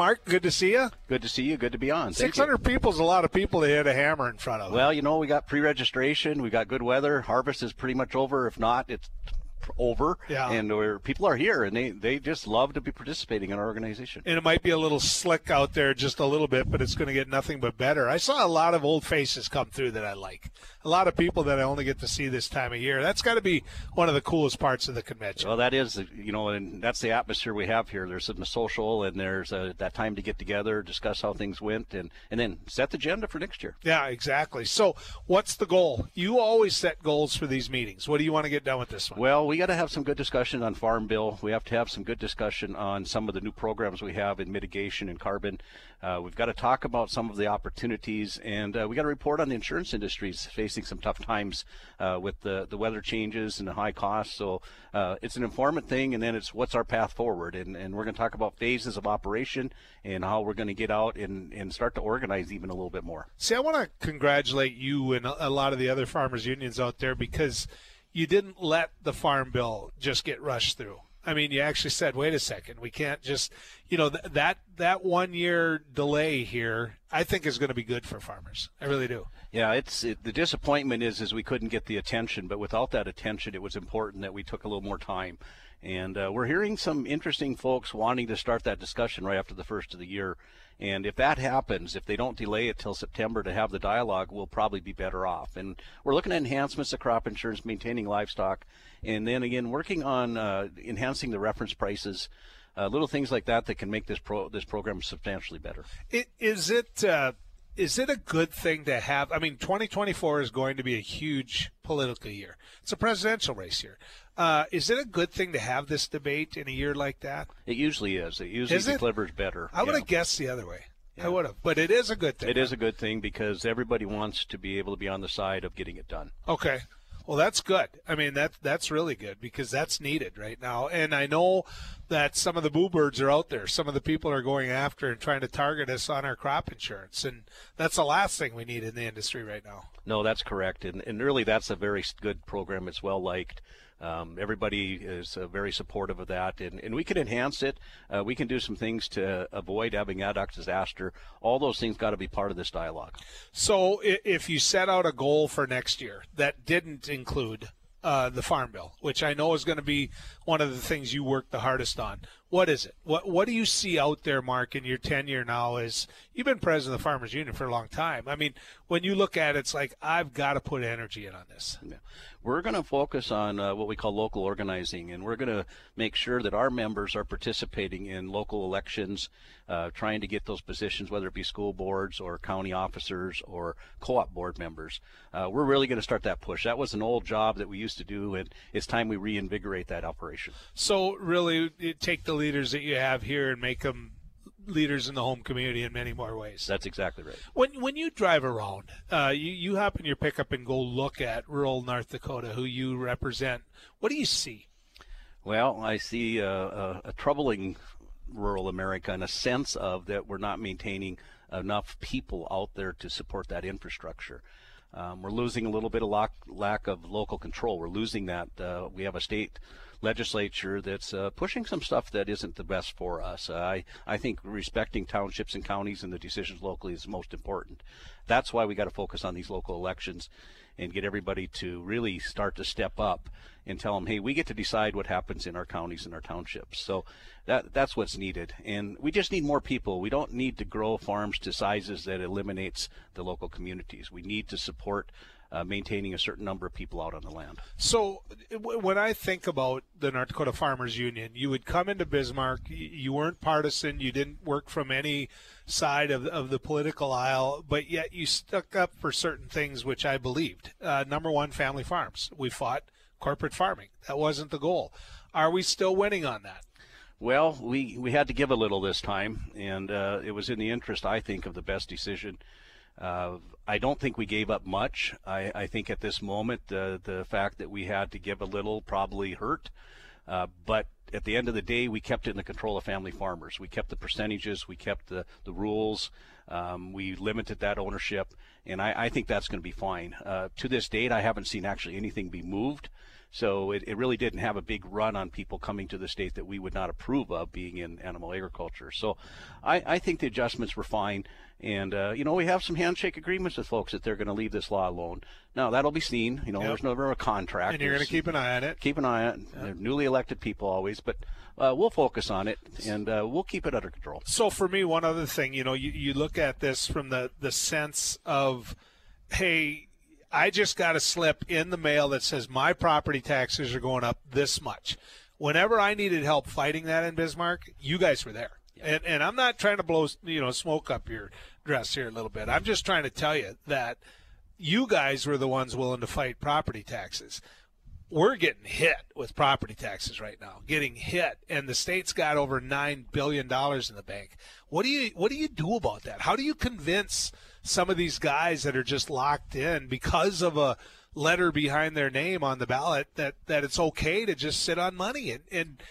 Mark. Good to see you. Good to see you. Good to be on. 600 people is a lot of people to hit a hammer in front of. Well, you know, we got pre-registration. We got good weather. Harvest is pretty much over. If not, it's over. Yeah. And we're, people are here, and they, they just love to be participating in our organization. And it might be a little slick out there, just a little bit, but it's going to get nothing but better. I saw a lot of old faces come through that I like. A lot of people that I only get to see this time of year. That's got to be one of the coolest parts of the convention. Well, that is, you know, and that's the atmosphere we have here. There's a social, and there's a, that time to get together, discuss how things went, and, and then set the agenda for next year. Yeah, exactly. So, what's the goal? You always set goals for these meetings. What do you want to get done with this one? Well, we got to have some good discussion on Farm Bill. We have to have some good discussion on some of the new programs we have in mitigation and carbon. Uh, we've got to talk about some of the opportunities, and uh, we got to report on the insurance industries facing some tough times uh, with the, the weather changes and the high costs. So uh, it's an informant thing, and then it's what's our path forward. And, and we're going to talk about phases of operation and how we're going to get out and, and start to organize even a little bit more. See, I want to congratulate you and a lot of the other farmers unions out there because you didn't let the farm bill just get rushed through. I mean, you actually said, "Wait a second, we can't just," you know, th- that that one year delay here. I think is going to be good for farmers. I really do. Yeah, it's it, the disappointment is is we couldn't get the attention, but without that attention, it was important that we took a little more time. And uh, we're hearing some interesting folks wanting to start that discussion right after the first of the year. And if that happens, if they don't delay it till September to have the dialogue, we'll probably be better off. And we're looking at enhancements of crop insurance, maintaining livestock, and then again working on uh, enhancing the reference prices. Uh, little things like that that can make this pro this program substantially better. It, is it uh, is it a good thing to have? I mean, 2024 is going to be a huge political year. It's a presidential race year. Uh, is it a good thing to have this debate in a year like that? It usually is. It usually Is it? delivers better. I would Yeah. have guessed the other way. I would have, but it is a good thing. It is a good thing because everybody wants to be able to be on the side of getting it done. Okay. Well, that's good. I mean, that that's really good because that's needed right now. And I know that some of the boo birds are out there. Some of the people are going after and trying to target us on our crop insurance, and that's the last thing we need in the industry right now. No, that's correct, and and really that's a very good program. It's well liked. Um, everybody is uh, very supportive of that, and, and we can enhance it. Uh, we can do some things to avoid having ad hoc disaster. All those things got to be part of this dialogue. So, if you set out a goal for next year that didn't include uh, the farm bill, which I know is going to be one of the things you work the hardest on, what is it? What What do you see out there, Mark, in your tenure now? As you've been president of the Farmers Union for a long time. I mean, when you look at it, it's like I've got to put energy in on this. Yeah. We're going to focus on uh, what we call local organizing, and we're going to make sure that our members are participating in local elections, uh, trying to get those positions, whether it be school boards or county officers or co-op board members. Uh, we're really going to start that push. That was an old job that we used to do, and it's time we reinvigorate that operation. So, really, take the leaders that you have here and make them leaders in the home community in many more ways. That's exactly right. When when you drive around, uh, you you hop in your pickup and go look at rural North Dakota, who you represent. What do you see? Well, I see a, a, a troubling rural America in a sense of that we're not maintaining enough people out there to support that infrastructure. Um, we're losing a little bit of lack, lack of local control. We're losing that. Uh, we have a state legislature that's uh, pushing some stuff that isn't the best for us. Uh, I, I think respecting townships and counties and the decisions locally is most important. That's why we got to focus on these local elections and get everybody to really start to step up and tell them, hey, we get to decide what happens in our counties and our townships. So that that's what's needed, and we just need more people. We don't need to grow farms to sizes that eliminates the local communities. We need to support uh, maintaining a certain number of people out on the land. So, when I think about the North Dakota Farmers Union, you would come into Bismarck. You weren't partisan. You didn't work from any side of, of the political aisle, but yet you stuck up for certain things which I believed. Uh, number one, family farms. We fought corporate farming. That wasn't the goal. Are we still winning on that? Well, we, we had to give a little this time, and uh, it was in the interest, I think, of the best decision. Uh, I don't think we gave up much. I, I think at this moment, uh, the fact that we had to give a little probably hurt. Uh, but at the end of the day, we kept it in the control of family farmers. We kept the percentages, we kept the, the rules, um, we limited that ownership, and I, I think that's going to be fine. Uh, to this date, I haven't seen actually anything be moved So it, it really didn't have a big run on people coming to the state that we would not approve of being in animal agriculture. So I, I think the adjustments were fine. And, uh, you know, we have some handshake agreements with folks that they're going to leave this law alone. Now, that'll be seen. You know, Yep. there's never a contract. And you're going to keep an eye on it. keep an eye on it. They're newly elected people always, but uh, we'll focus on it and uh, we'll keep it under control. So for me, one other thing, you know, you, you look at this from the, the sense of, hey, I just got a slip in the mail that says my property taxes are going up this much. Whenever I needed help fighting that in Bismarck, you guys were there. And, and I'm not trying to blow, you know, smoke up your dress here a little bit. I'm just trying to tell you that you guys were the ones willing to fight property taxes we're getting hit with property taxes right now, getting hit, and the state's got over nine billion dollars in the bank. What do you what do you do about that? How do you convince some of these guys that are just locked in because of a letter behind their name on the ballot that that it's okay to just sit on money and, and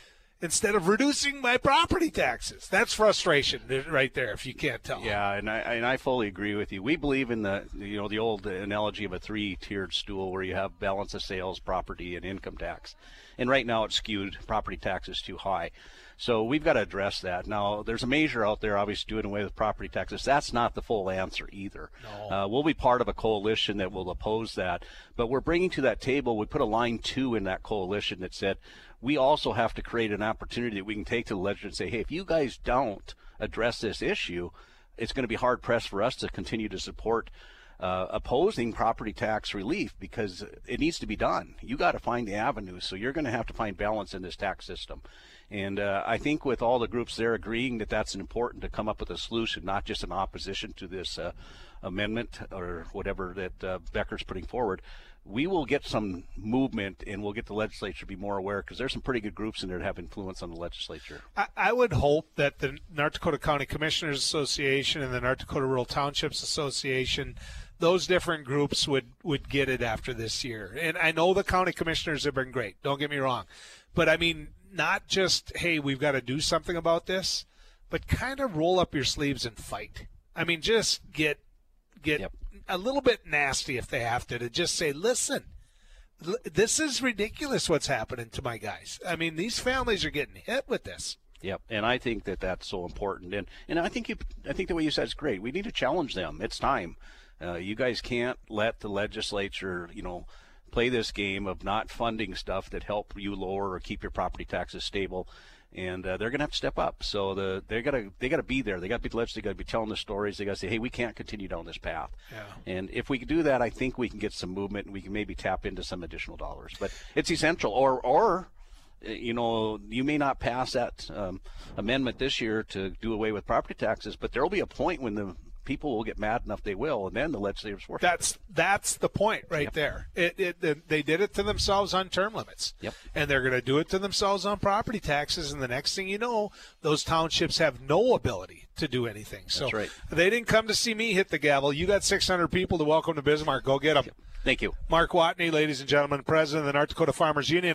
instead of reducing my property taxes? That's frustration right there. If you can't tell. Yeah, and I and I fully agree with you. We believe in the you know the old analogy of a three-tiered stool where you have balance of sales, property, and income tax. And right now it's skewed. Property tax is too high. So we've got to address that. Now, there's a measure out there, obviously, doing away with property taxes. That's not the full answer either. No. Uh, we'll be part of a coalition that will oppose that. But we're bringing to that table, we put a line two in that coalition that said we also have to create an opportunity that we can take to the legislature and say, hey, if you guys don't address this issue, it's going to be hard pressed for us to continue to support uh, opposing property tax relief because it needs to be done. You got to find the avenues, so you're going to have to find balance in this tax system. And uh, I think with all the groups there agreeing that that's important to come up with a solution, not just an opposition to this uh, amendment or whatever that uh, Becker's putting forward, we will get some movement and we'll get the legislature to be more aware because there's some pretty good groups in there that have influence on the legislature. I, I would hope that the North Dakota County Commissioners Association and the North Dakota Rural Townships Association, those different groups would, would get it after this year. And I know the county commissioners have been great. Don't get me wrong. But I mean, not just, hey, we've got to do something about this, but kind of roll up your sleeves and fight. I mean, just get get Yep. a little bit nasty if they have to to just say, listen, l- this is ridiculous what's happening to my guys. I mean, these families are getting hit with this. Yep, and I think that that's so important, and and I think you, I think the way you said is great. We need to challenge them. It's time. Uh, you guys can't let the legislature, you know, play this game of not funding stuff that help you lower or keep your property taxes stable. And uh, they're going to have to step up. So the they got to they got to be there. They got to be the legislature. They got to be telling the stories. They got to say, hey, we can't continue down this path. Yeah. And if we can do that, I think we can get some movement and we can maybe tap into some additional dollars. But it's essential. Or or uh, you know, you may not pass that um, amendment this year to do away with property taxes, but there will be a point when the people will get mad enough they will, and then the legislators work. That's that's the point right Yep. there. It, it, they did it to themselves on term limits. Yep. And they're going to do it to themselves on property taxes. And the next thing you know, those townships have no ability to do anything. So That's right. they didn't come to see me hit the gavel. You got 600 people to welcome to Bismarck. Go get them. Thank you. Mark Watne, ladies and gentlemen, president of the North Dakota Farmers Union.